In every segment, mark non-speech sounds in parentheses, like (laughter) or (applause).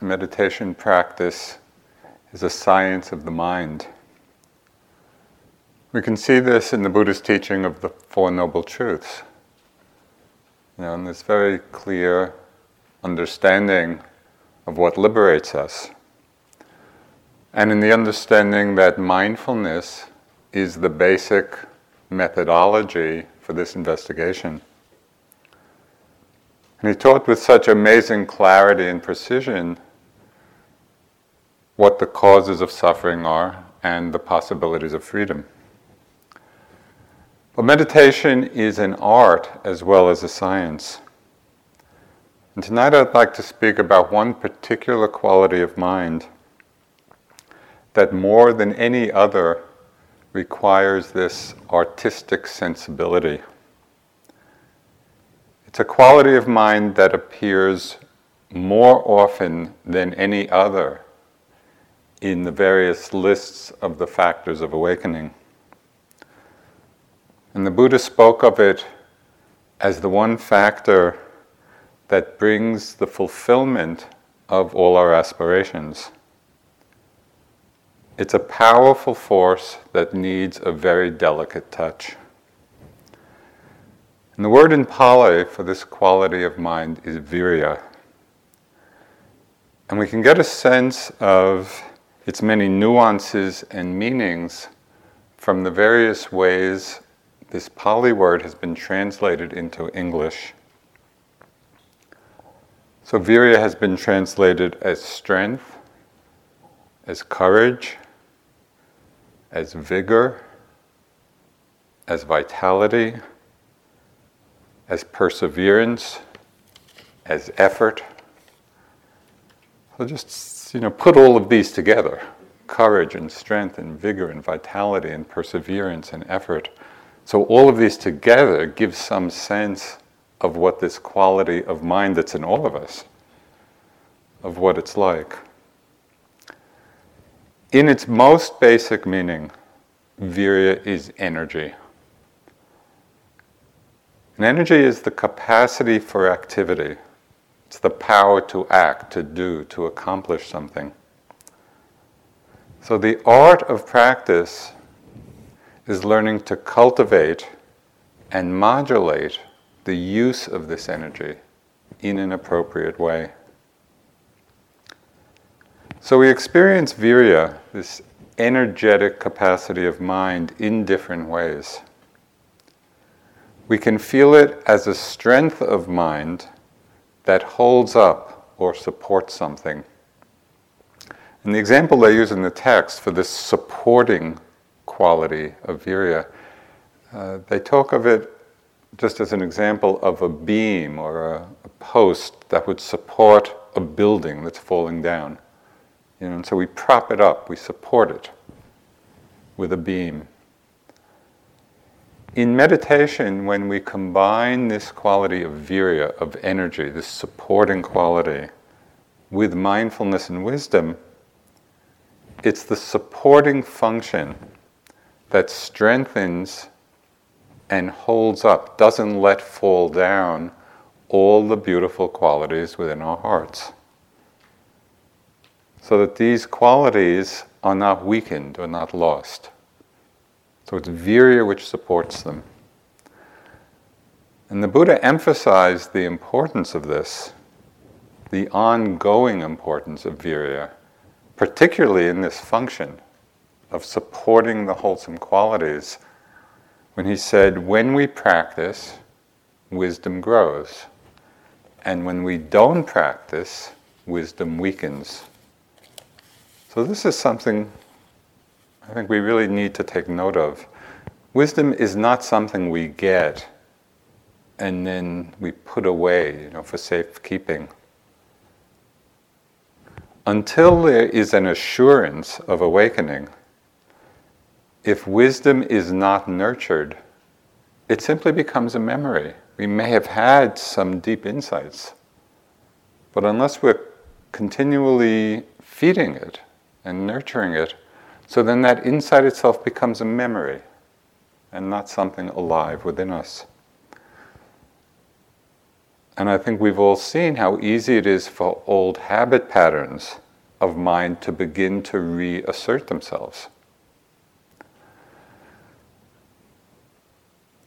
meditation practice is a science of the mind. We can see this in the Buddhist teaching of the Four Noble Truths. You know, and this very clear understanding of what liberates us. And in the understanding that mindfulness is the basic methodology for this investigation. And he taught with such amazing clarity and precision what the causes of suffering are and the possibilities of freedom. But meditation is an art as well as a science. And tonight I'd like to speak about one particular quality of mind that more than any other requires this artistic sensibility. It's a quality of mind that appears more often than any other in the various lists of the factors of awakening. And the Buddha spoke of it as the one factor that brings the fulfillment of all our aspirations. It's a powerful force that needs a very delicate touch. And the word in Pali for this quality of mind is virya. And we can get a sense of its many nuances and meanings from the various ways this Pali word has been translated into English. So, virya has been translated as strength, as courage, as vigor, as vitality, as perseverance, as effort. So just you know, put all of these together: courage and strength and vigor and vitality and perseverance and effort. So, all of these together give some sense of what this quality of mind that's in all of us, of what it's like. In its most basic meaning, virya is energy. And energy is the capacity for activity. It's the power to act, to do, to accomplish something. So the art of practice is learning to cultivate and modulate the use of this energy in an appropriate way. So we experience virya, this energetic capacity of mind, in different ways. We can feel it as a strength of mind that holds up or supports something. And the example they use in the text for this supporting quality of virya. Uh, they talk of it just as an example of a beam or a, a, post that would support a building that's falling down. You know, and so we prop it up, we support it with a beam. In meditation, when we combine this quality of virya, of energy, this supporting quality, with mindfulness and wisdom, it's the supporting function that strengthens and holds up, doesn't let fall down all the beautiful qualities within our hearts. So that these qualities are not weakened or not lost. So it's virya which supports them. And the Buddha emphasized the importance of this, the ongoing importance of virya, particularly in this function of supporting the wholesome qualities when he said, When we practice, wisdom grows. And when we don't practice, wisdom weakens. So, this is something I think we really need to take note of. Wisdom is not something we get and then we put away, you know, for safekeeping. Until there is an assurance of awakening, if wisdom is not nurtured, it simply becomes a memory. We may have had some deep insights, but unless we're continually feeding it and nurturing it, so then that insight itself becomes a memory and not something alive within us. And I think we've all seen how easy it is for old habit patterns of mind to begin to reassert themselves.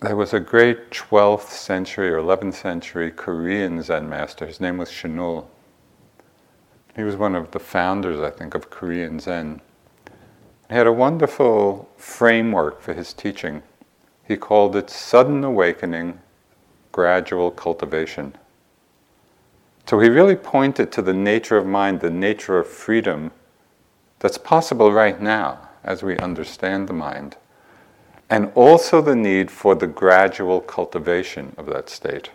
There was a great 12th century or 11th century Korean Zen master. His name was Chinul. He was one of the founders, I think, of Korean Zen. Had a wonderful framework for his teaching. He called it sudden awakening, gradual cultivation. So he really pointed to the nature of mind, the nature of freedom that's possible right now as we understand the mind, and also the need for the gradual cultivation of that state.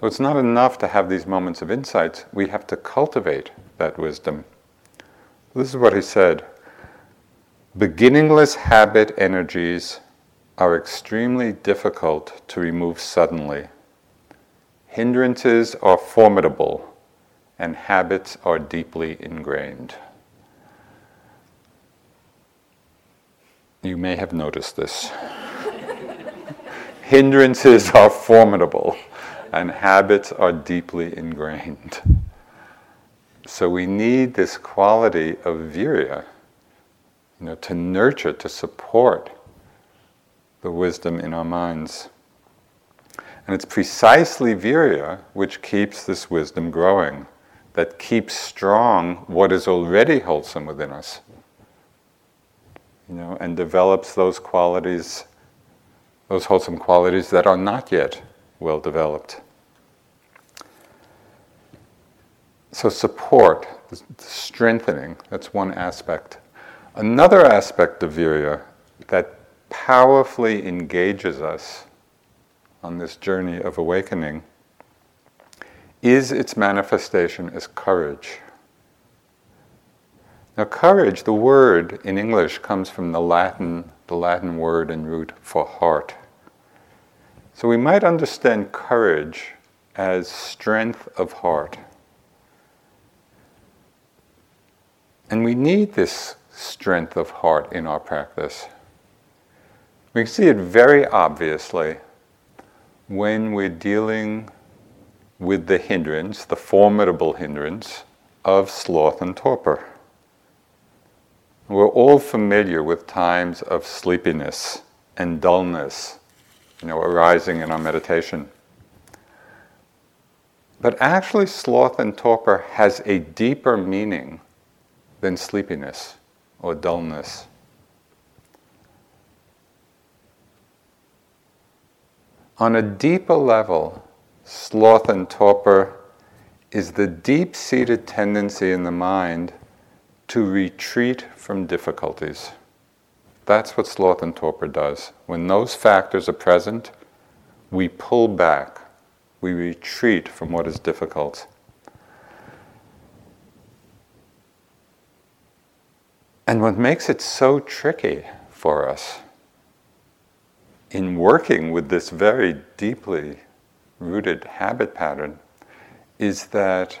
So it's not enough to have these moments of insights, we have to cultivate that wisdom. This is what he said Beginningless habit energies are extremely difficult to remove suddenly. Hindrances are formidable, and habits are deeply ingrained. You may have noticed this. (laughs) Hindrances are formidable, and habits are deeply ingrained. So we need this quality of virya, you know, to nurture, to support the wisdom in our minds. And it's precisely virya which keeps this wisdom growing, that keeps strong what is already wholesome within us. You know, and develops those qualities, those wholesome qualities that are not yet well developed. So, support, the strengthening, that's one aspect. Another aspect of virya that powerfully engages us on this journey of awakening is its manifestation as courage. Now, courage, the word in English comes from the Latin, the Latin word and root for heart. So we might understand courage as strength of heart. And we need this strength of heart in our practice. We can see it very obviously when we're dealing with the hindrance, the formidable hindrance of sloth and torpor. We're all familiar with times of sleepiness and dullness, you know, arising in our meditation. But actually, sloth and torpor has a deeper meaning than sleepiness or dullness. On a deeper level, sloth and torpor is the deep seated tendency in the mind to retreat from difficulties. That's what sloth and torpor does. When those factors are present, we pull back, we retreat from what is difficult. And what makes it so tricky for us in working with this very deeply rooted habit pattern is that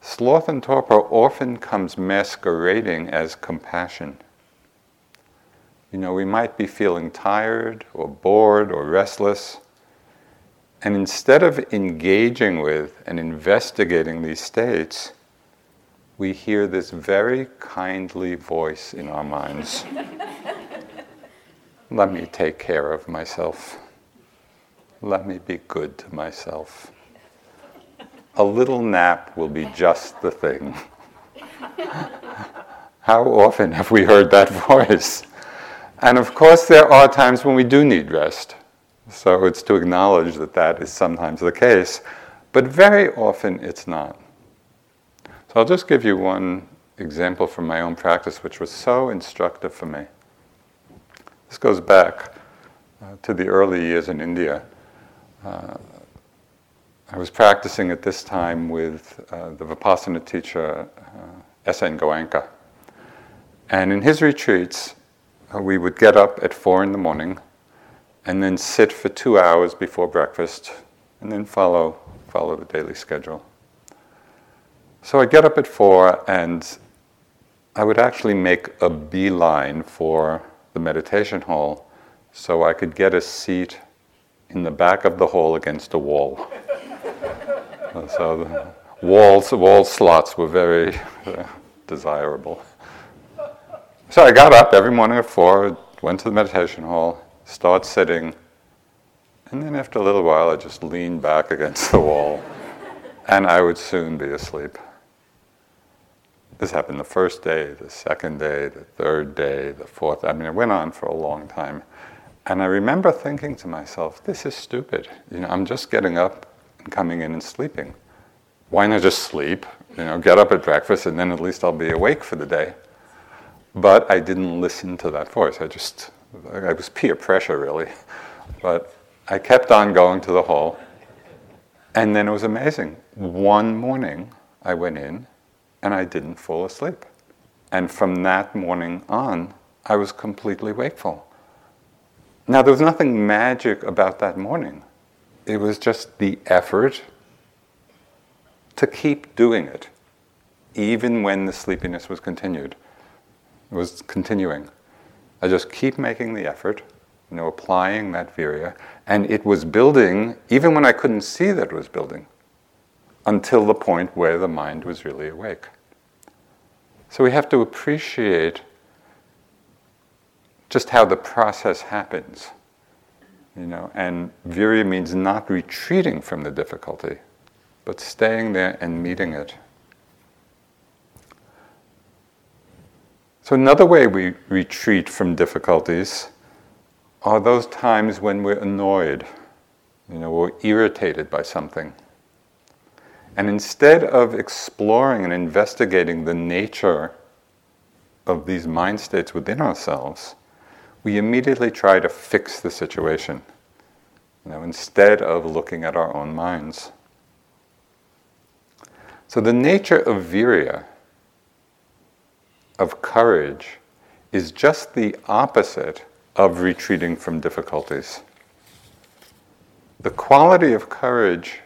sloth and torpor often comes masquerading as compassion. You know, we might be feeling tired or bored or restless. And instead of engaging with and investigating these states, we hear this very kindly voice in our minds. (laughs) Let me take care of myself. Let me be good to myself. A little nap will be just the thing. (laughs) How often have we heard that voice? And of course, there are times when we do need rest. So it's to acknowledge that that is sometimes the case. But very often it's not. So I'll just give you one example from my own practice, which was so instructive for me. This goes back uh, to the early years in India. Uh, I was practicing at this time with uh, the Vipassana teacher, uh, S.N. Goenka. And in his retreats, uh, we would get up at four in the morning and then sit for two hours before breakfast and then follow, follow the daily schedule. So I'd get up at four and I would actually make a beeline for the meditation hall so I could get a seat in the back of the hall against a wall. (laughs) so the walls, wall slots were very desirable. So I got up every morning at four, went to the meditation hall, start sitting, and then after a little while I just leaned back against the wall, and I would soon be asleep. This happened the first day, the second day, the third day, the fourth. I mean, it went on for a long time. And I remember thinking to myself, this is stupid. You know, I'm just getting up and coming in and sleeping. Why not just sleep? You know, get up at breakfast and then at least I'll be awake for the day. But I didn't listen to that voice. I just, I was peer pressure really. But I kept on going to the hall. And then it was amazing. One morning, I went in and I didn't fall asleep. And from that morning on, I was completely wakeful. Now, there was nothing magic about that morning. It was just the effort to keep doing it, even when the sleepiness was continued. It was continuing. I just keep making the effort, you know, applying that virya, and it was building even when I couldn't see that it was building until the point where the mind was really awake. So we have to appreciate just how the process happens. You know, and virya means not retreating from the difficulty, but staying there and meeting it. So another way we retreat from difficulties are those times when we're annoyed, you know, we're irritated by something. And instead of exploring and investigating the nature of these mind states within ourselves, we immediately try to fix the situation, you know, instead of looking at our own minds. So the nature of virya, of courage, is just the opposite of retreating from difficulties. The quality of courage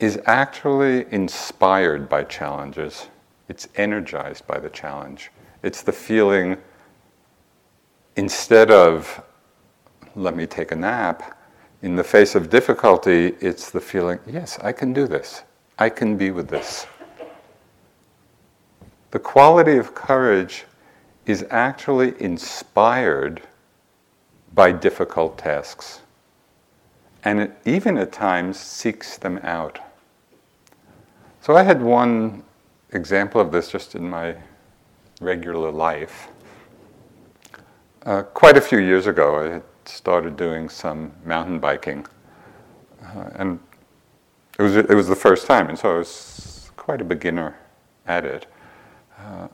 is actually inspired by challenges. It's energized by the challenge. It's the feeling, instead of, let me take a nap, in the face of difficulty, it's the feeling, yes, I can do this. I can be with this. The quality of courage is actually inspired by difficult tasks. And it even at times seeks them out. So I had one example of this just in my regular life. Uh, quite a few years ago, I had started doing some mountain biking, uh, and it was it was the first time, and so I was quite a beginner at it. Uh,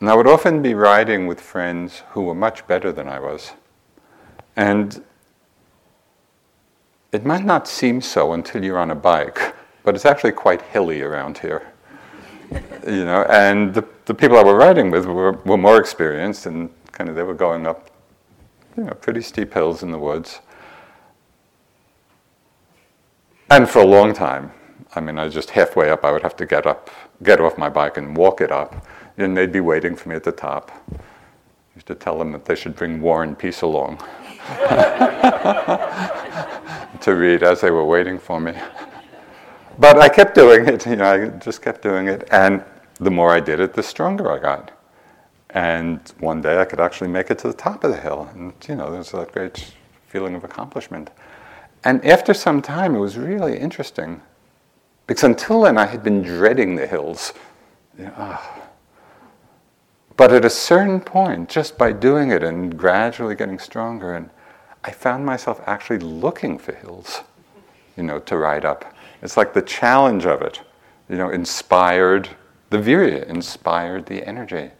and I would often be riding with friends who were much better than I was, and it might not seem so until you're on a bike but it's actually quite hilly around here. (laughs) You know, and the, the people I were riding with were, were more experienced and kind of they were going up, you know, pretty steep hills in the woods. And for a long time, I mean, I was just halfway up, I would have to get up, get off my bike and walk it up. And they'd be waiting for me at the top. I used to tell them that they should bring War and Peace along (laughs) to read as they were waiting for me. (laughs) But I kept doing it, (laughs) you know, I just kept doing it. And the more I did it, the stronger I got. And one day I could actually make it to the top of the hill. And, you know, there's that great feeling of accomplishment. And after some time, it was really interesting. Because until then, I had been dreading the hills. You know, oh. But at a certain point, just by doing it and gradually getting stronger, and I found myself actually looking for hills, you know, to ride up. It's like the challenge of it, you know, inspired the virya, inspired the energy.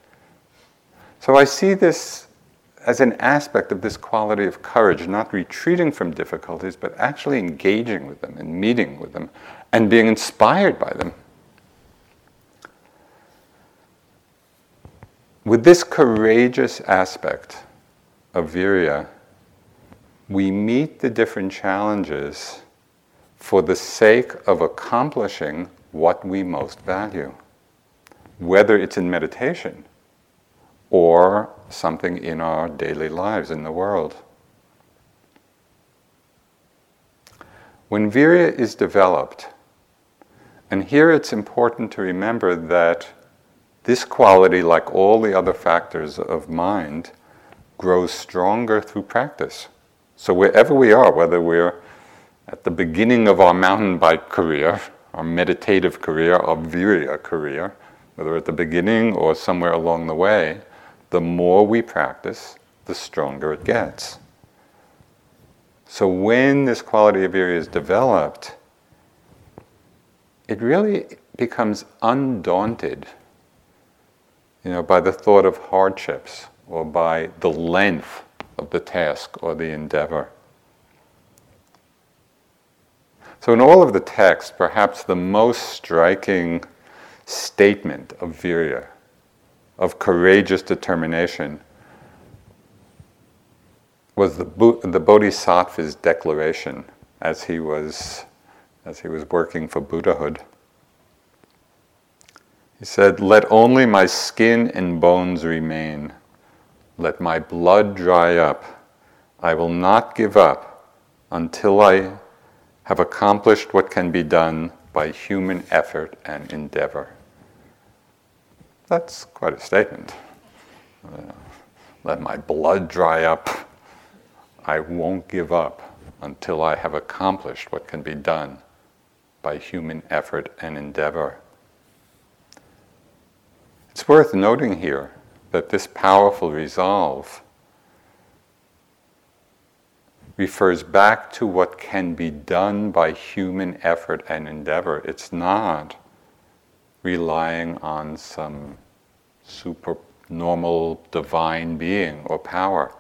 So I see this as an aspect of this quality of courage, not retreating from difficulties, but actually engaging with them and meeting with them and being inspired by them. With this courageous aspect of virya, we meet the different challenges for the sake of accomplishing what we most value, whether it's in meditation or something in our daily lives in the world. When virya is developed, And here it's important to remember that this quality, like all the other factors of mind, grows stronger through practice. So wherever we are, whether we're at the beginning of our mountain bike career, our meditative career, our virya career, whether at the beginning or somewhere along the way, the more we practice, the stronger it gets. So when this quality of virya is developed, it really becomes undaunted, you know, by the thought of hardships or by the length of the task or the endeavor. So, in all of the texts, perhaps the most striking statement of virya, of courageous determination, was the, the Bodhisattva's declaration as he was as he was working for Buddhahood. He said, Let only my skin and bones remain. Let my blood dry up. I will not give up until I have accomplished what can be done by human effort and endeavor. That's quite a statement. Uh, let my blood dry up. I won't give up until I have accomplished what can be done by human effort and endeavor. It's worth noting here that this powerful resolve refers back to what can be done by human effort and endeavor. It's not relying on some super normal divine being or power.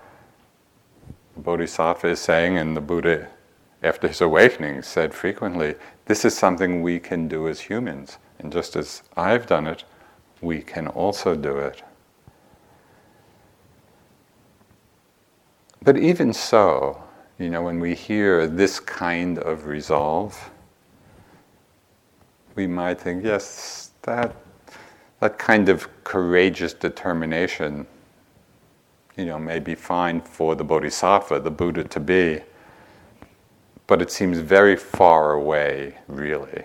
The Bodhisattva is saying, and the Buddha, after his awakening, said frequently, this is something we can do as humans. And just as I've done it, we can also do it. But even so, you know, when we hear this kind of resolve, we might think, yes, that, that kind of courageous determination, you know, may be fine for the Bodhisattva, the Buddha to be but it seems very far away, really,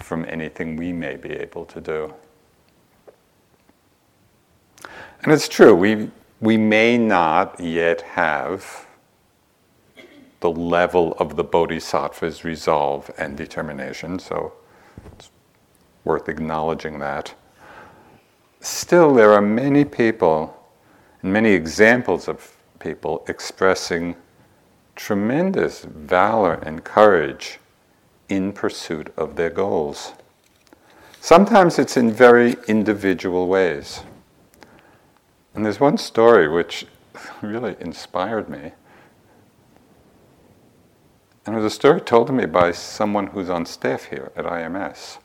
from anything we may be able to do. And it's true, we, we may not yet have the level of the bodhisattva's resolve and determination, so it's worth acknowledging that. Still, there are many people and many examples of people expressing tremendous valor and courage in pursuit of their goals. Sometimes it's in very individual ways. And there's one story which (laughs) really inspired me. And it was a story told to me by someone who's on staff here at IMS.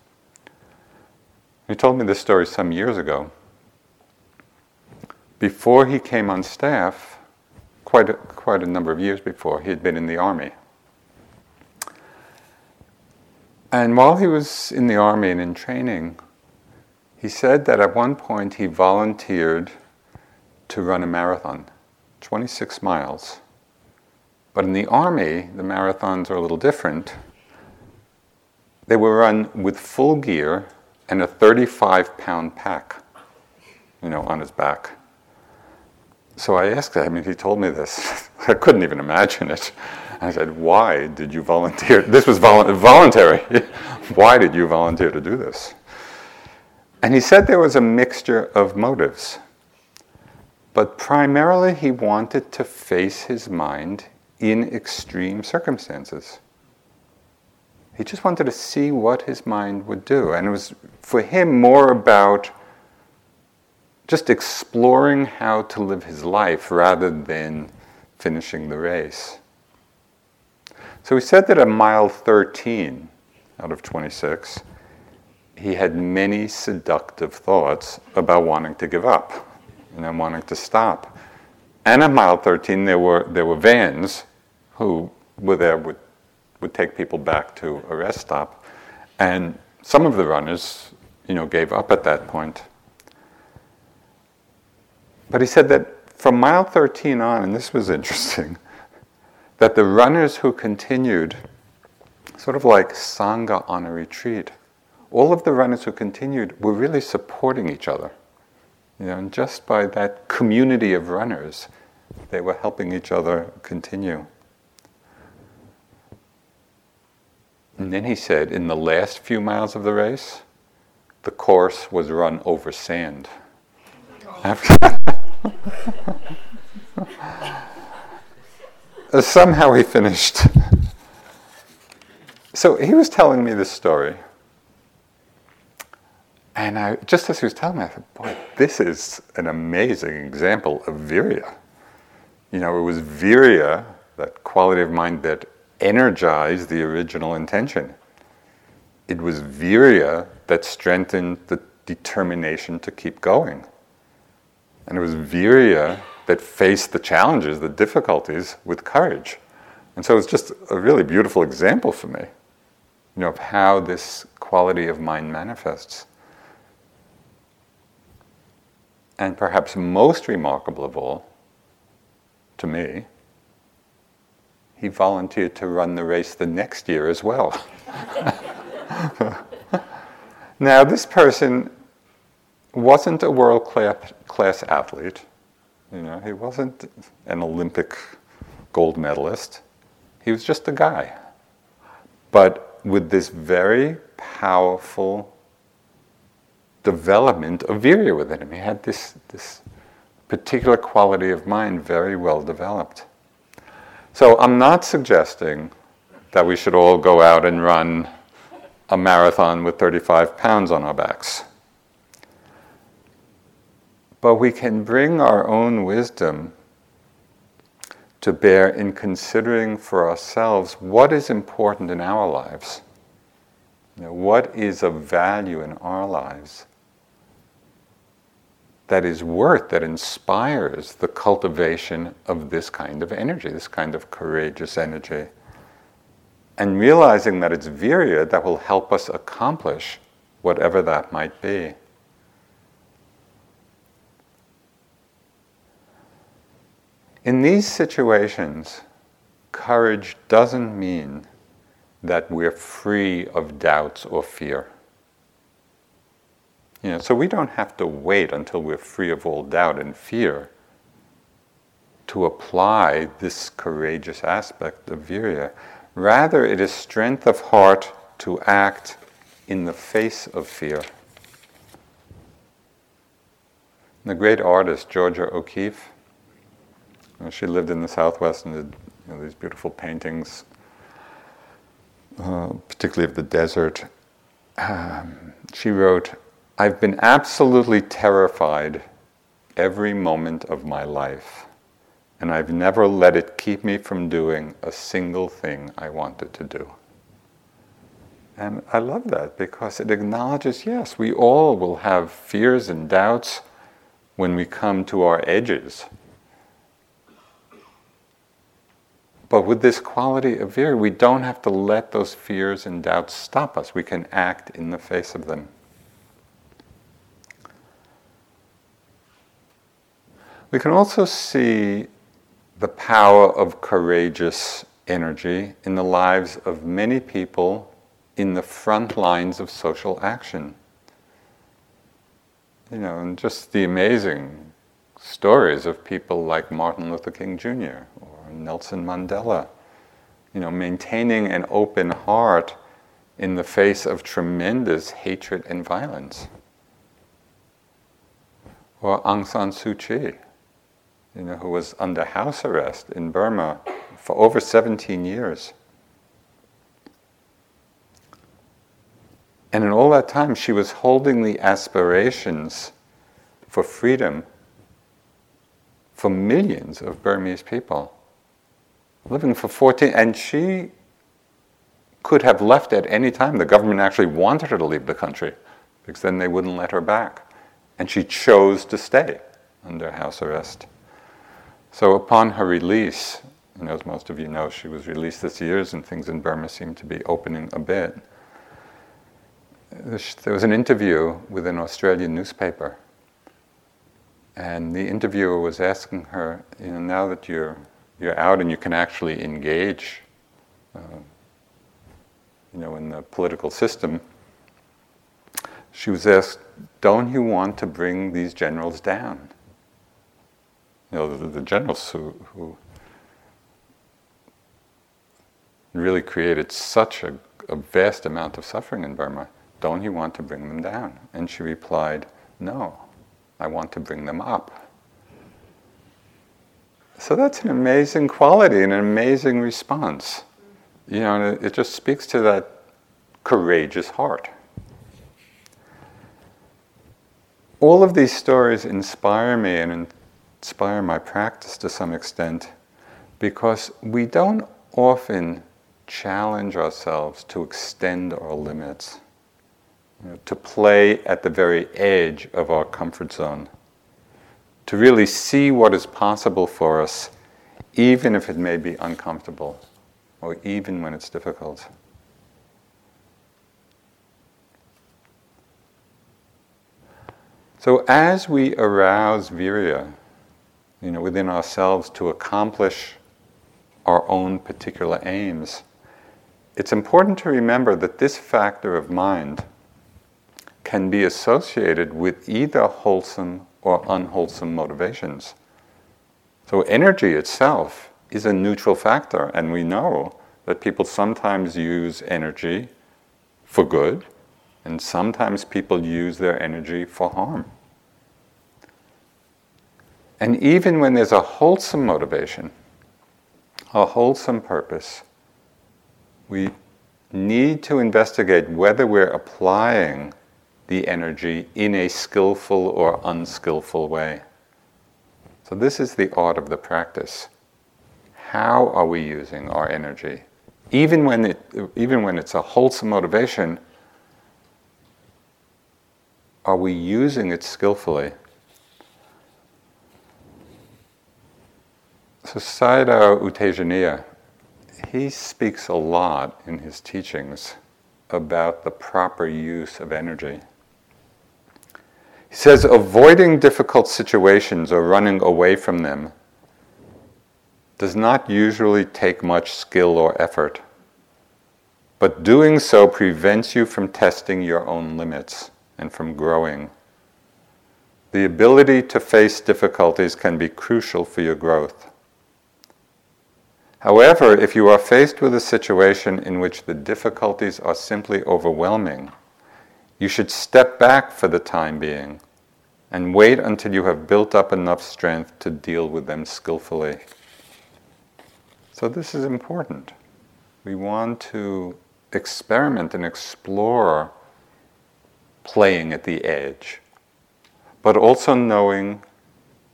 He told me this story some years ago. Before he came on staff, quite a, quite a number of years before. He had been in the army. And while he was in the army and in training, he said that at one point he volunteered to run a marathon, 26 miles. But in the army, the marathons are a little different. They were run with full gear and a 35 pound pack, you know, on his back. So I asked him, I mean, he told me this. (laughs) I couldn't even imagine it. I said, Why did you volunteer? This was vol- voluntary. (laughs) Why did you volunteer to do this? And he said there was a mixture of motives. But primarily, he wanted to face his mind in extreme circumstances. He just wanted to see what his mind would do. And it was for him more about just exploring how to live his life rather than finishing the race. So he said that at mile 13 out of 26, he had many seductive thoughts about wanting to give up and then wanting to stop. And at mile 13, there were, there were vans who were there, would, would take people back to a rest stop. And some of the runners, you know, gave up at that point. But he said that from mile 13 on, and this was (laughs) interesting, that the runners who continued, sort of like Sangha on a retreat, all of the runners who continued were really supporting each other. You know, and just by that community of runners, they were helping each other continue. And then he said, in the last few miles of the race, the course was run over sand. (laughs) Somehow he finished. so he was telling me this story. And I, just as he was telling me, I thought, boy, this is an amazing example of virya. You know, it was virya, that quality of mind that energized the original intention. It was virya that strengthened the determination to keep going. And it was virya that faced the challenges, the difficulties with courage. And so it's just a really beautiful example for me, you know, of how this quality of mind manifests. And perhaps most remarkable of all, to me, he volunteered to run the race the next year as well. (laughs) now, this person wasn't a world class athlete. You know, he wasn't an Olympic gold medalist. He was just a guy. But with this very powerful development of virya within him. He had this, this particular quality of mind very well developed. So I'm not suggesting that we should all go out and run a marathon with 35 pounds on our backs. But we can bring our own wisdom to bear in considering for ourselves what is important in our lives. You know, what is of value in our lives that is worth, that inspires the cultivation of this kind of energy, this kind of courageous energy. And realizing that it's virya that will help us accomplish whatever that might be. In these situations, courage doesn't mean that we're free of doubts or fear. Know, so we don't have to wait until we're free of all doubt and fear to apply this courageous aspect of virya. Rather, it is strength of heart to act in the face of fear. The great artist Georgia O'Keeffe, she lived in the Southwest and did you know, these beautiful paintings, uh, particularly of the desert. Um, she wrote, I've been absolutely terrified every moment of my life, and I've never let it keep me from doing a single thing I wanted to do. And I love that because it acknowledges yes, we all will have fears and doubts when we come to our edges. But with this quality of fear, we don't have to let those fears and doubts stop us. We can act in the face of them. We can also see the power of courageous energy in the lives of many people in the front lines of social action. You know, and just the amazing stories of people like Martin Luther King Jr. or Nelson Mandela, you know, maintaining an open heart in the face of tremendous hatred and violence. Or Aung San Suu Kyi you know, who was under house arrest in Burma for over 17 years. And in all that time, she was holding the aspirations for freedom for millions of Burmese people. Living for 14, and she could have left at any time. The government actually wanted her to leave the country because then they wouldn't let her back. And she chose to stay under house arrest. So upon her release, know, as most of you know, she was released this year, and things in Burma seem to be opening a bit. There was an interview with an Australian newspaper, and the interviewer was asking her, you know, now that you're you're out and you can actually engage, uh, you know, in the political system, she was asked, Don't you want to bring these generals down? You know, the, the generals who, who really created such a, a vast amount of suffering in Burma, don't you want to bring them down? And she replied, No, I want to bring them up. So that's an amazing quality an amazing response. You know, it, it just speaks to that courageous heart. All of these stories inspire me and inspire my practice to some extent because we don't often challenge ourselves to extend our limits, you know, to play at the very edge of our comfort zone to really see what is possible for us, even if it may be uncomfortable or even when it's difficult. So, as we arouse virya, you know, within ourselves to accomplish our own particular aims, it's important to remember that this factor of mind can be associated with either wholesome or unwholesome motivations. So, energy itself is a neutral factor, and we know that people sometimes use energy for good, and sometimes people use their energy for harm. And even when there's a wholesome motivation, a wholesome purpose, we need to investigate whether we're applying the energy in a skillful or unskillful way. So, this is the art of the practice. How are we using our energy? Even when, it, even when it's a wholesome motivation, are we using it skillfully? So, Sayadaw U Tejaniya, he speaks a lot in his teachings about the proper use of energy. He says, avoiding difficult situations or running away from them does not usually take much skill or effort, but doing so prevents you from testing your own limits and from growing. The ability to face difficulties can be crucial for your growth. However, if you are faced with a situation in which the difficulties are simply overwhelming, you should step back for the time being and wait until you have built up enough strength to deal with them skillfully. So, this is important. We want to experiment and explore playing at the edge, but also knowing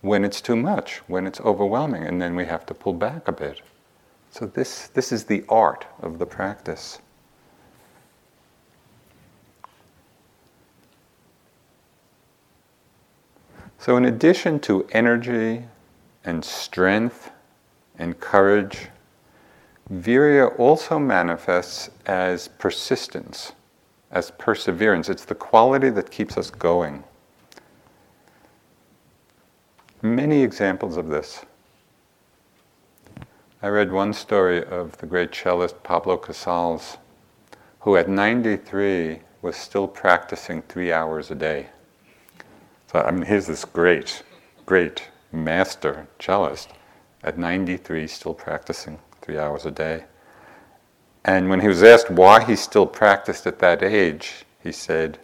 when it's too much, when it's overwhelming, and then we have to pull back a bit. So, this, this is the art of the practice. So, in addition to energy and strength and courage, virya also manifests as persistence, as perseverance. It's the quality that keeps us going. Many examples of this. I read one story of the great cellist Pablo Casals, who at 93 was still practicing three hours a day. So I mean, here's this great, great master cellist at 93, still practicing three hours a day. And when he was asked why he still practiced at that age, he said,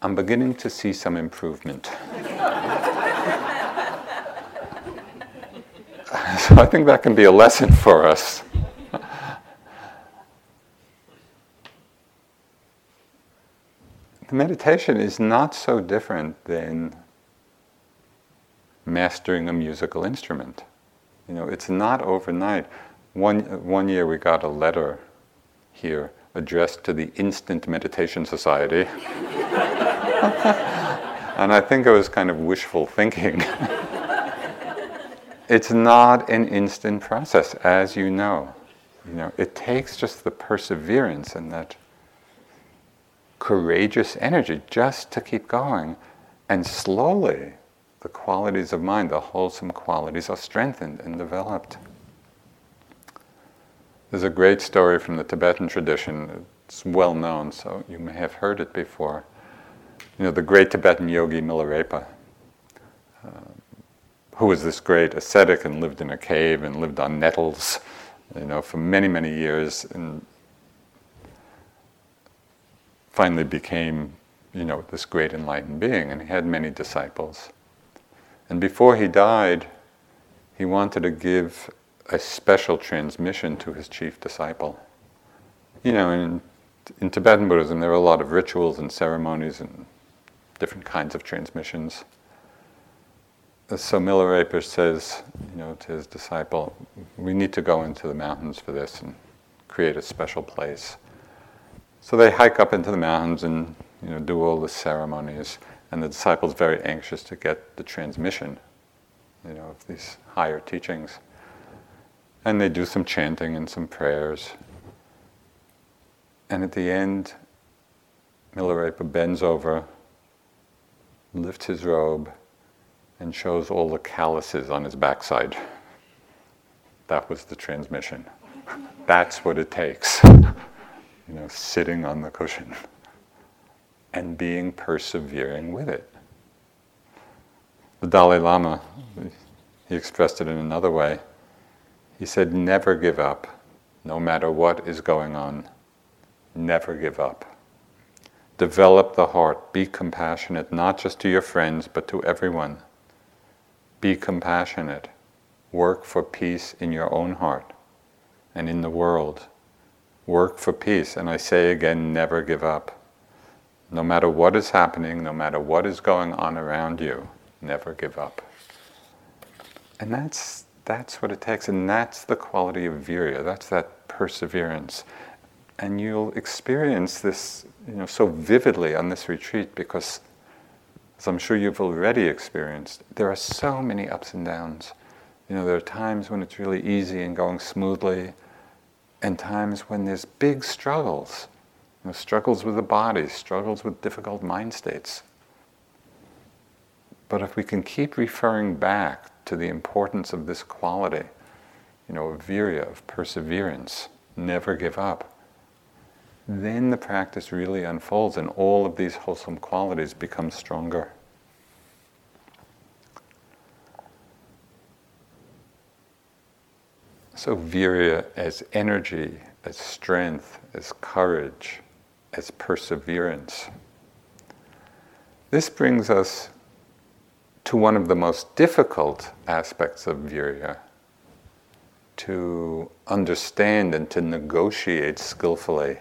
I'm beginning to see some improvement. (laughs) so (laughs) I think that can be a lesson for us. the meditation is not so different than mastering a musical instrument. You know, it's not overnight. One, one year we got a letter here addressed to the Instant Meditation Society. (laughs) and I think it was kind of wishful thinking. (laughs) it's not an instant process, as you know. You know, it takes just the perseverance and that courageous energy just to keep going. And slowly, the qualities of mind, the wholesome qualities, are strengthened and developed. There's a great story from the Tibetan tradition. It's well known, so you may have heard it before. you know, the great Tibetan yogi Milarepa, uh, who was this great ascetic and lived in a cave and lived on nettles, you know, for many, many years, and finally became, you know, this great enlightened being, and he had many disciples. And before he died, he wanted to give a special transmission to his chief disciple. You know, in, in Tibetan Buddhism, there are a lot of rituals and ceremonies and different kinds of transmissions. So Milarepa says, you know, to his disciple, we need to go into the mountains for this and create a special place. So they hike up into the mountains and you know do all the ceremonies, and the disciple's very anxious to get the transmission, you know, of these higher teachings. And they do some chanting and some prayers. And at the end, Milarepa bends over, lifts his robe, and shows all the calluses on his backside. That was the transmission. That's what it takes. you know, sitting on the cushion and being persevering with it. The Dalai Lama, he expressed it in another way. He said, Never give up, no matter what is going on. Never give up. Develop the heart. Be compassionate, not just to your friends, but to everyone. Be compassionate. Work for peace in your own heart and in the world. Work for peace. And I say again, never give up. No matter what is happening, no matter what is going on around you, never give up. And that's that's what it takes, and that's the quality of virya. That's that perseverance, and you'll experience this, you know, so vividly on this retreat because, as I'm sure you've already experienced, there are so many ups and downs. You know, there are times when it's really easy and going smoothly, and times when there's big struggles. You know, struggles with the body, struggles with difficult mind states. But if we can keep referring back to the importance of this quality, you know, of virya, of perseverance, never give up, then the practice really unfolds and all of these wholesome qualities become stronger. So, virya as energy, as strength, as courage, as perseverance. This brings us to one of the most difficult aspects of virya to understand and to negotiate skillfully.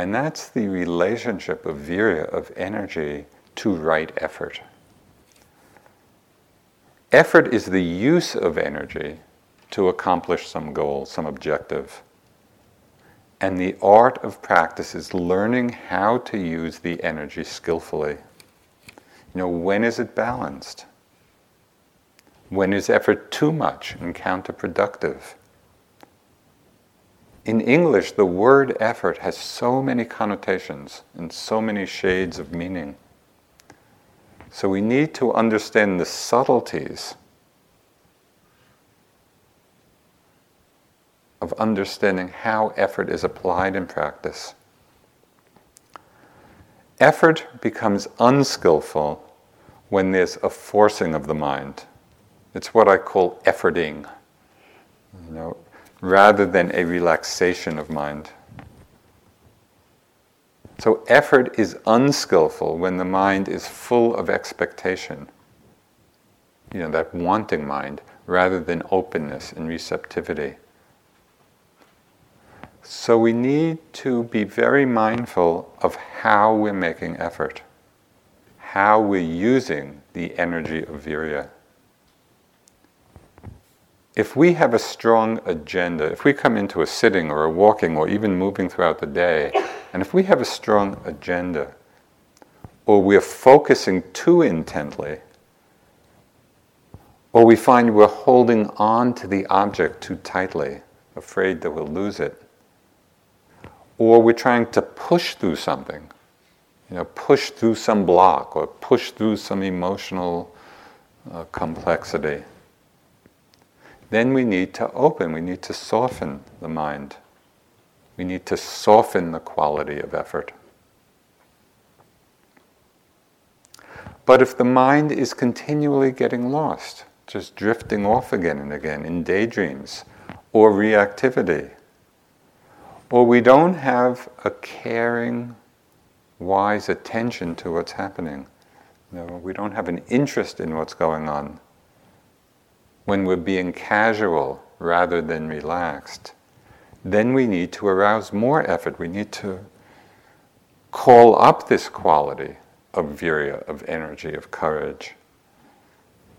And that's the relationship of virya, of energy, to right effort. Effort is the use of energy to accomplish some goal, some objective. And the art of practice is learning how to use the energy skillfully. You know, when is it balanced? When is effort too much and counterproductive? In English, the word effort has so many connotations and so many shades of meaning. So we need to understand the subtleties of understanding how effort is applied in practice. Effort becomes unskillful when there's a forcing of the mind. It's what I call efforting, you know, rather than a relaxation of mind. So effort is unskillful when the mind is full of expectation, you know, that wanting mind, rather than openness and receptivity. So we need to be very mindful of how we're making effort, how we're using the energy of virya if we have a strong agenda, if we come into a sitting or a walking or even moving throughout the day, and if we have a strong agenda, or we're focusing too intently, or we find we're holding on to the object too tightly, afraid that we'll lose it, or we're trying to push through something, you know, push through some block or push through some emotional uh, complexity then we need to open, we need to soften the mind. We need to soften the quality of effort. But if the mind is continually getting lost, just drifting off again and again in daydreams or reactivity, or we don't have a caring, wise attention to what's happening, know, we don't have an interest in what's going on, when we're being casual rather than relaxed, then we need to arouse more effort. We need to call up this quality of virya, of energy, of courage.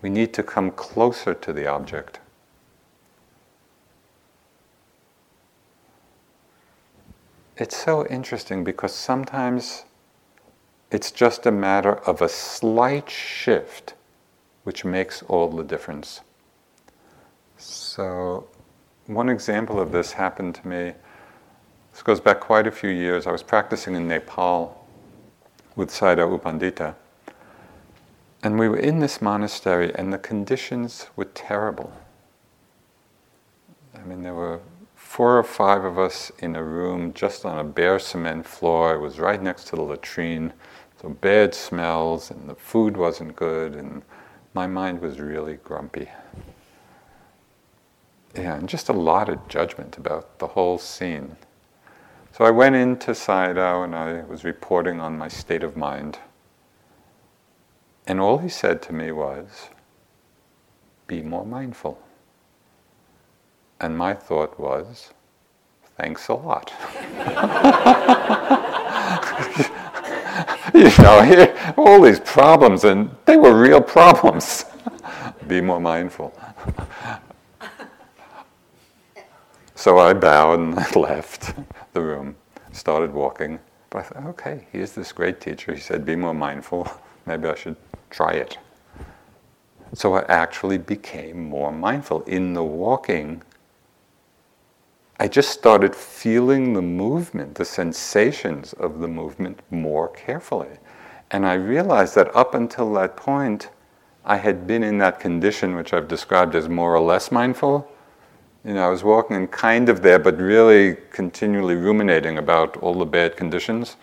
We need to come closer to the object. It's so interesting because sometimes it's just a matter of a slight shift which makes all the difference. So, one example of this happened to me. This goes back quite a few years. I was practicing in Nepal with Sayadaw U Pandita. And we were in this monastery, and the conditions were terrible. I mean, there were four or five of us in a room just on a bare cement floor. It was right next to the latrine, so bad smells, and the food wasn't good, and my mind was really grumpy. Yeah, and just a lot of judgment about the whole scene. So I went into Sayadaw and I was reporting on my state of mind. And all he said to me was, be more mindful. And my thought was, thanks a lot. (laughs) you know, here, all these problems, and they were real problems. (laughs) be more mindful. So I bowed and (laughs) left the room, started walking. But I thought, okay, he's this great teacher. He said, be more mindful. (laughs) Maybe I should try it. So I actually became more mindful. In the walking, I just started feeling the movement, the sensations of the movement more carefully. And I realized that up until that point, I had been in that condition which I've described as more or less mindful you know, I was walking and kind of there, but really continually ruminating about all the bad conditions.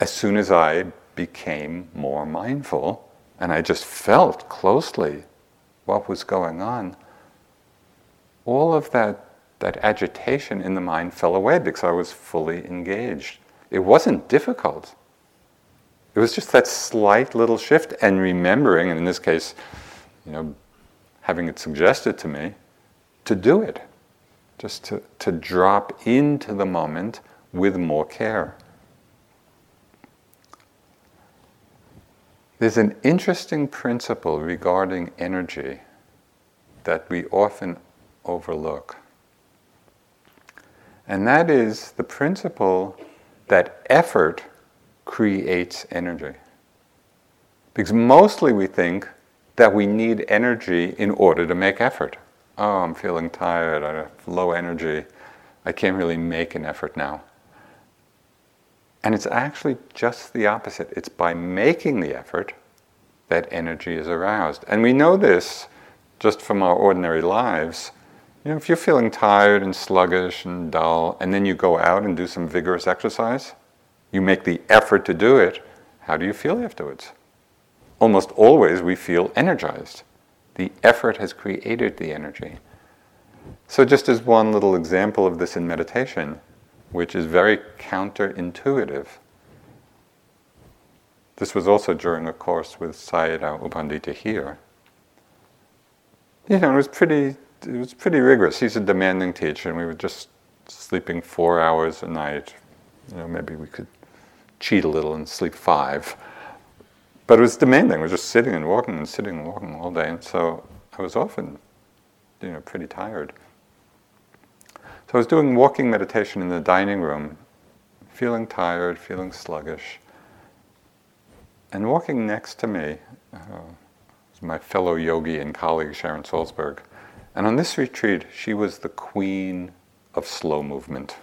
As soon as I became more mindful and I just felt closely what was going on, all of that, that agitation in the mind fell away because I was fully engaged. It wasn't difficult. It was just that slight little shift and remembering, and in this case, you know, having it suggested to me, to do it, just to, to drop into the moment with more care. There's an interesting principle regarding energy that we often overlook. And that is the principle that effort creates energy. Because mostly we think that we need energy in order to make effort oh, I'm feeling tired, I have low energy, I can't really make an effort now. And it's actually just the opposite. It's by making the effort that energy is aroused. And we know this just from our ordinary lives. You know, if you're feeling tired and sluggish and dull, and then you go out and do some vigorous exercise, you make the effort to do it, how do you feel afterwards? Almost always we feel energized. The effort has created the energy. So, just as one little example of this in meditation, which is very counterintuitive, this was also during a course with Sayadaw U Pandita here. You know, it was pretty it was pretty rigorous. He's a demanding teacher, and we were just sleeping four hours a night. You know, maybe we could cheat a little and sleep five. But it was demanding. I was just sitting and walking and sitting and walking all day, and so I was often, you know, pretty tired. So I was doing walking meditation in the dining room, feeling tired, feeling sluggish, and walking next to me uh, was my fellow yogi and colleague Sharon Salzberg. And on this retreat, she was the queen of slow movement.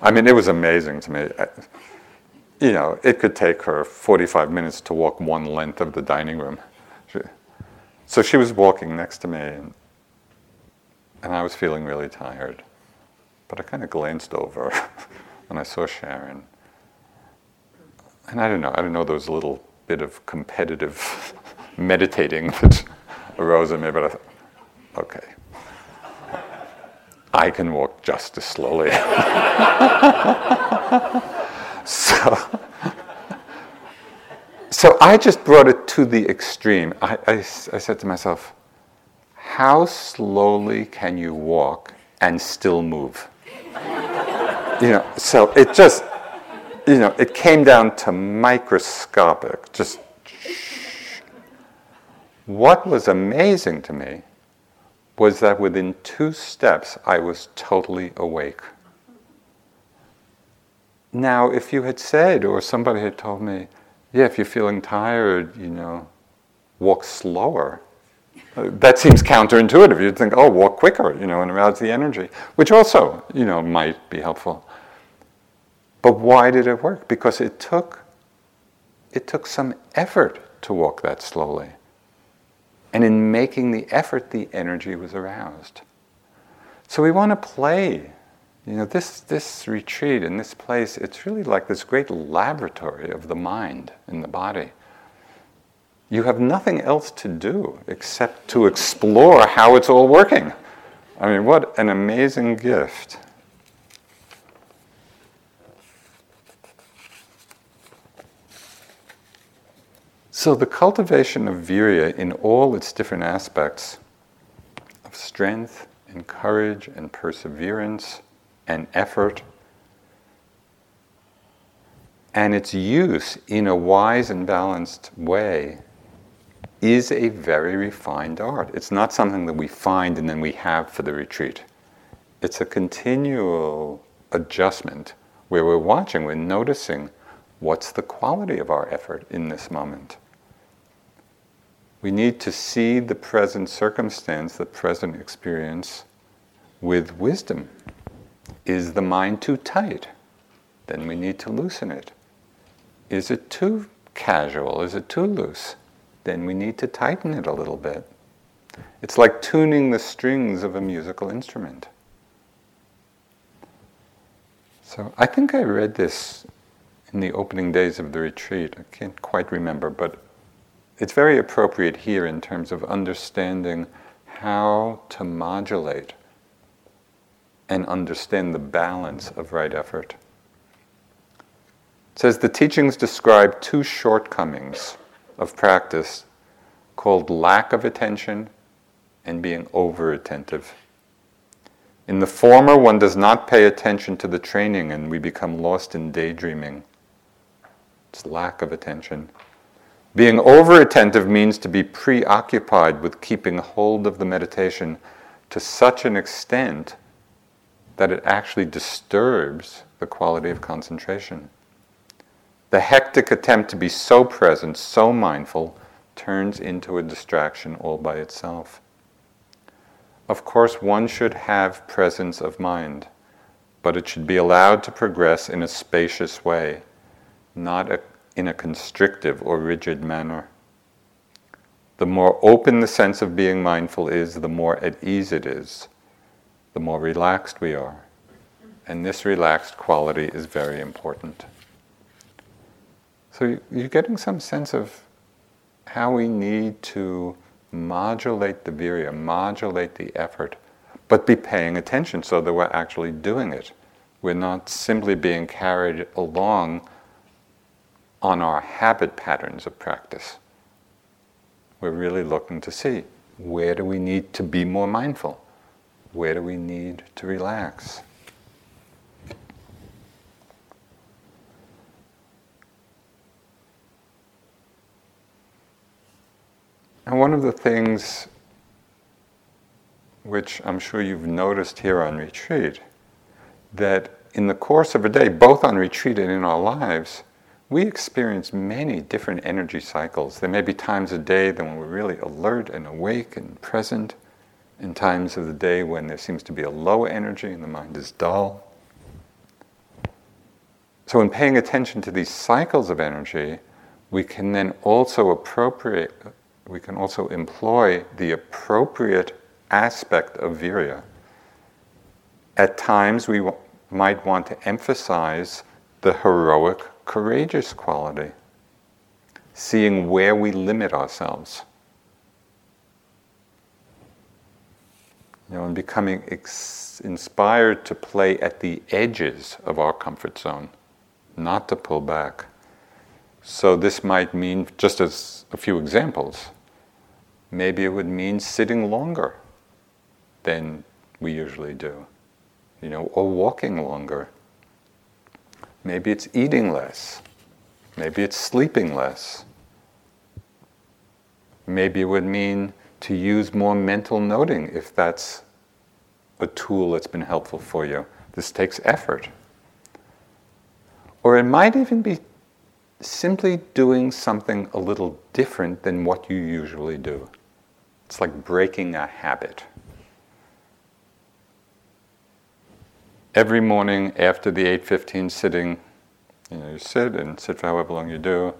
I mean, it was amazing to me. I, you know, it could take her 45 minutes to walk one length of the dining room. She, so she was walking next to me, and, and I was feeling really tired. But I kind of glanced over (laughs) when I saw Sharon. And I don't know, I don't know those little bit of competitive (laughs) meditating (laughs) that arose in me, but I thought, okay, I can walk just as slowly. So, (laughs) so I just brought it to the extreme. I, I, I said to myself, how slowly can you walk and still move? you know, so it just, you know, it came down to microscopic, just. What was amazing to me was that within two steps I was totally awake. Now, if you had said, or somebody had told me, yeah, if you're feeling tired, you know, walk slower, uh, that seems counterintuitive. You'd think, oh, walk quicker, you know, and arouse the energy, which also, you know, might be helpful. But why did it work? Because it took, it took some effort to walk that slowly. And in making the effort, the energy was aroused. So we want to play. You know, this, this retreat in this place, it's really like this great laboratory of the mind and the body. You have nothing else to do except to explore how it's all working. I mean, what an amazing gift. So, the cultivation of virya in all its different aspects of strength and courage and perseverance and effort, and its use in a wise and balanced way is a very refined art. It's not something that we find and then we have for the retreat. It's a continual adjustment where we're watching, we're noticing what's the quality of our effort in this moment. We need to see the present circumstance, the present experience, with wisdom. Is the mind too tight? Then we need to loosen it. Is it too casual? Is it too loose? Then we need to tighten it a little bit. It's like tuning the strings of a musical instrument. So I think I read this in the opening days of the retreat. I can't quite remember, but it's very appropriate here in terms of understanding how to modulate and understand the balance of right effort. It says the teachings describe two shortcomings of practice called lack of attention and being over attentive. In the former, one does not pay attention to the training and we become lost in daydreaming. It's lack of attention. Being over attentive means to be preoccupied with keeping hold of the meditation to such an extent that it actually disturbs the quality of concentration. The hectic attempt to be so present, so mindful, turns into a distraction all by itself. Of course, one should have presence of mind, but it should be allowed to progress in a spacious way, not a in a constrictive or rigid manner. The more open the sense of being mindful is, the more at ease it is, the more relaxed we are. And this relaxed quality is very important. So you're getting some sense of how we need to modulate the virya, modulate the effort, but be paying attention so that we're actually doing it. We're not simply being carried along on our habit patterns of practice. We're really looking to see where do we need to be more mindful? Where do we need to relax? And one of the things which I'm sure you've noticed here on retreat, that in the course of a day, both on retreat and in our lives, we experience many different energy cycles. There may be times a day that when we're really alert and awake and present, and times of the day when there seems to be a low energy and the mind is dull. So, in paying attention to these cycles of energy, we can then also appropriate, we can also employ the appropriate aspect of virya. At times, we w- might want to emphasize the heroic courageous quality. seeing where we limit ourselves. You know, and becoming ex- inspired to play at the edges of our comfort zone, not to pull back. So, this might mean, just as a few examples, maybe it would mean sitting longer than we usually do, you know, or walking longer. Maybe it's eating less. Maybe it's sleeping less. Maybe it would mean to use more mental noting if that's a tool that's been helpful for you. This takes effort. Or it might even be simply doing something a little different than what you usually do. It's like breaking a habit. Every morning after the 8:15 sitting, you know, you sit and sit for however long you do.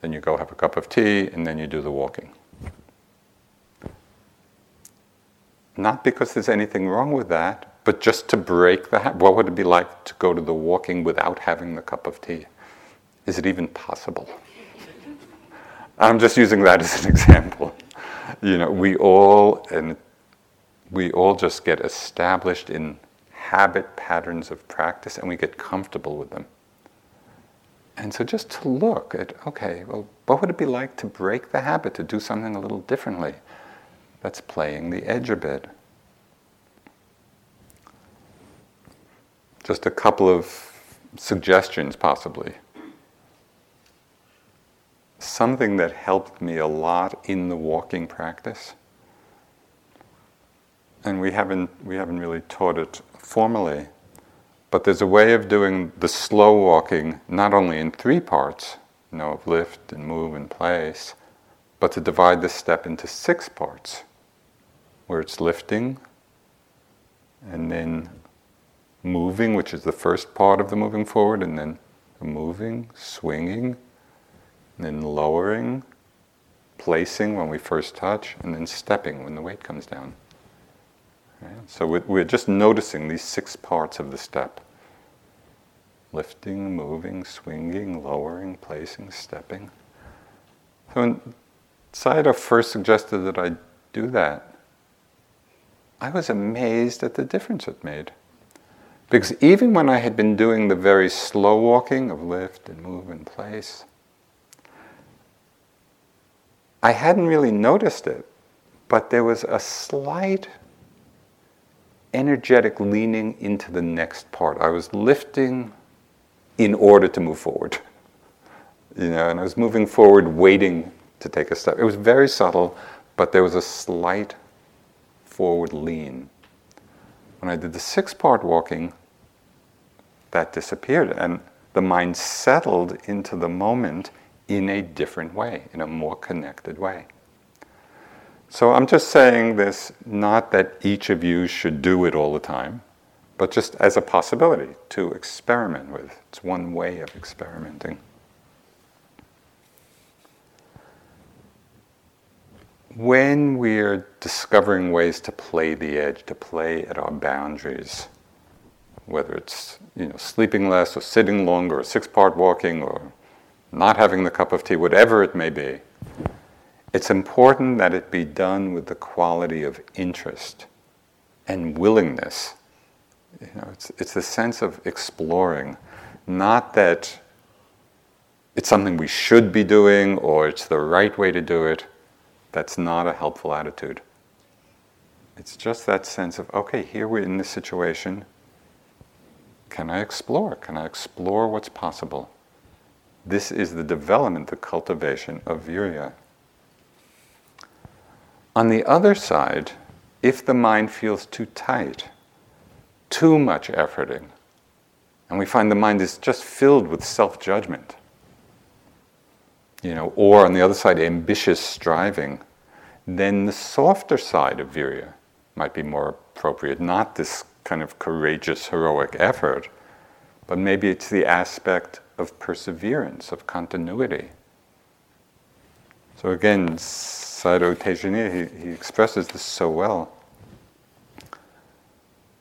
Then you go have a cup of tea and then you do the walking. Not because there's anything wrong with that, but just to break the habit. What would it be like to go to the walking without having the cup of tea? Is it even possible? I'm just using that as an (laughs) example. You know, we all and we all just get established in habit patterns of practice and we get comfortable with them. And so just to look at, okay, well, what would it be like to break the habit, to do something a little differently? That's playing the edge a bit. Just a couple of suggestions, possibly. Something that helped me a lot in the walking practice, and we haven't, we haven't really taught it formally, but there's a way of doing the slow walking not only in three parts, you know, of lift and move and place, but to divide the step into six parts, where it's lifting and then moving, which is the first part of the moving forward, and then moving, swinging, and then lowering, placing when we first touch, and then stepping when the weight comes down. Right? So we're just noticing these six parts of the step lifting, moving, swinging, lowering, placing, stepping. So when Sayadaw first suggested that I do that, I was amazed at the difference it made. Because even when I had been doing the very slow walking of lift and move in place, I hadn't really noticed it, but there was a slight energetic leaning into the next part. I was lifting in order to move forward. (laughs) You know, and I was moving forward, waiting to take a step. It was very subtle, but there was a slight forward lean. When I did the six part walking, that disappeared, and the mind settled into the moment in a different way, in a more connected way. So I'm just saying this not that each of you should do it all the time, but just as a possibility to experiment with. It's one way of experimenting. When we're discovering ways to play the edge, to play at our boundaries, whether it's you know sleeping less or sitting longer or six-part walking or not having the cup of tea, whatever it may be, it's important that it be done with the quality of interest and willingness you know, it's, it's a sense of exploring, not that it's something we should be doing or it's the right way to do it. That's not a helpful attitude. It's just that sense of, okay, here we're in this situation. Can I explore? Can I explore what's possible? This is the development, the cultivation of virya. On the other side, if the mind feels too tight, too much efforting. And we find the mind is just filled with self judgment. You know, or on the other side, ambitious striving. Then the softer side of virya might be more appropriate, not this kind of courageous, heroic effort, but maybe it's the aspect of perseverance, of continuity. So again, Sayadaw Tejaniya, he, he expresses this so well.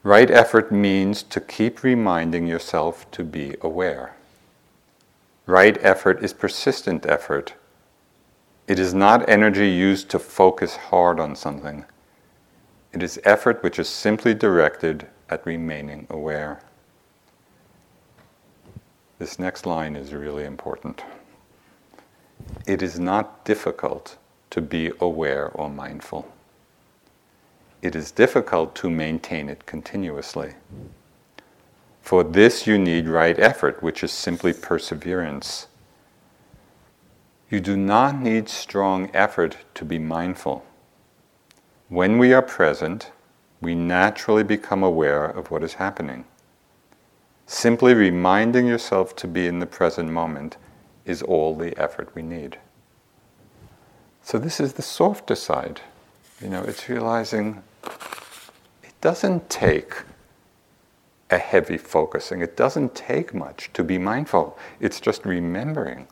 Right effort means to keep reminding yourself to be aware. Right effort is persistent effort. It is not energy used to focus hard on something. It is effort which is simply directed at remaining aware. This next line is really important. It is not difficult to be aware or mindful. It is difficult to maintain it continuously. For this, you need right effort, which is simply perseverance. You do not need strong effort to be mindful. When we are present, we naturally become aware of what is happening. Simply reminding yourself to be in the present moment is all the effort we need. So, this is the softer side. You know, it's realizing it doesn't take a heavy focusing. It doesn't take much to be mindful, it's just remembering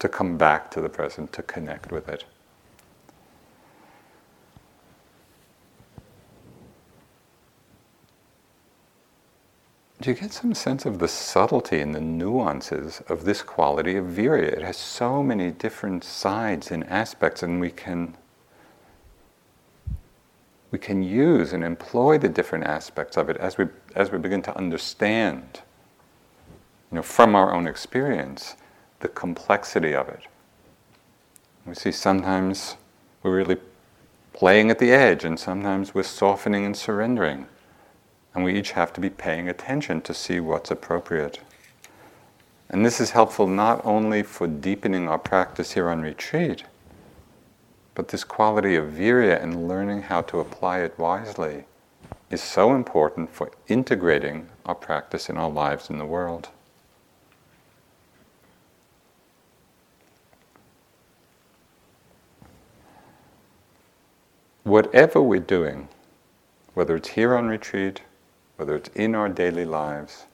to come back to the present, to connect with it. Do you get some sense of the subtlety and the nuances of this quality of virya? It has so many different sides and aspects, and we can we can use and employ the different aspects of it as we, as we begin to understand, you know, from our own experience, the complexity of it. We see sometimes we're really playing at the edge, and sometimes we're softening and surrendering. And we each have to be paying attention to see what's appropriate. And this is helpful not only for deepening our practice here on retreat, but this quality of virya and learning how to apply it wisely is so important for integrating our practice in our lives in the world. Whatever we're doing, whether it's here on retreat, whether it's in our daily lives,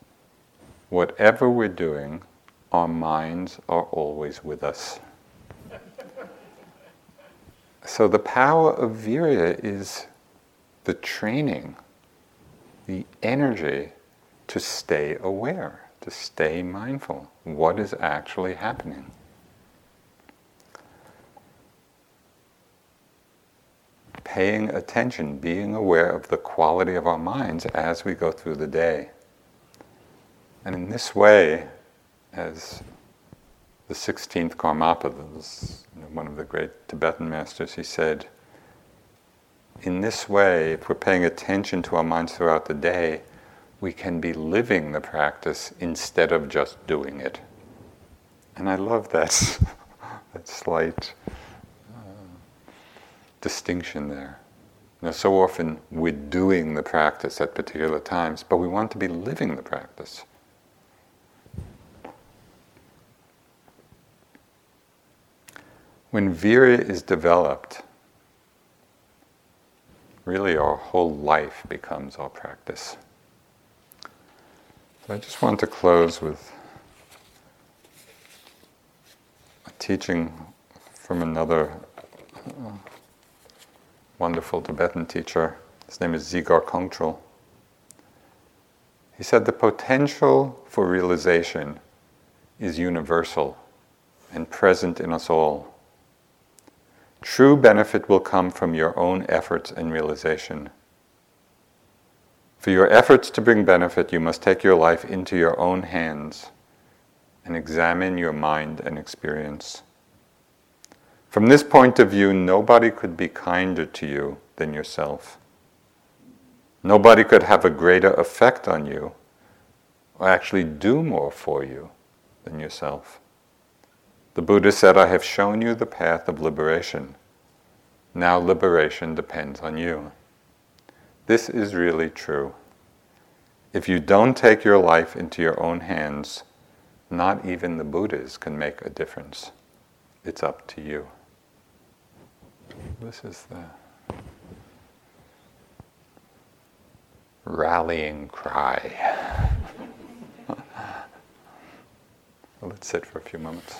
whatever we're doing, our minds are always with us. (laughs) So the power of virya is the training, the energy to stay aware, to stay mindful. What is actually happening? Paying attention, being aware of the quality of our minds as we go through the day. And in this way, as the 16th Karmapa, one of the great Tibetan masters, he said, in this way, if we're paying attention to our minds throughout the day, we can be living the practice instead of just doing it. And I love that, (laughs) that slight distinction there. You know, so often we're doing the practice at particular times, but we want to be living the practice. When virya is developed, really our whole life becomes our practice. So I just want to close with a teaching from another uh, wonderful Tibetan teacher. His name is Dzigar Kongtrul. He said the potential for realization is universal and present in us all. True benefit will come from your own efforts and realization. For your efforts to bring benefit, you must take your life into your own hands and examine your mind and experience. From this point of view, nobody could be kinder to you than yourself. Nobody could have a greater effect on you or actually do more for you than yourself. The Buddha said, I have shown you the path of liberation. Now liberation depends on you. This is really true. If you don't take your life into your own hands, not even the Buddhas can make a difference. It's up to you. This is the rallying cry. (laughs) Let's sit for a few moments.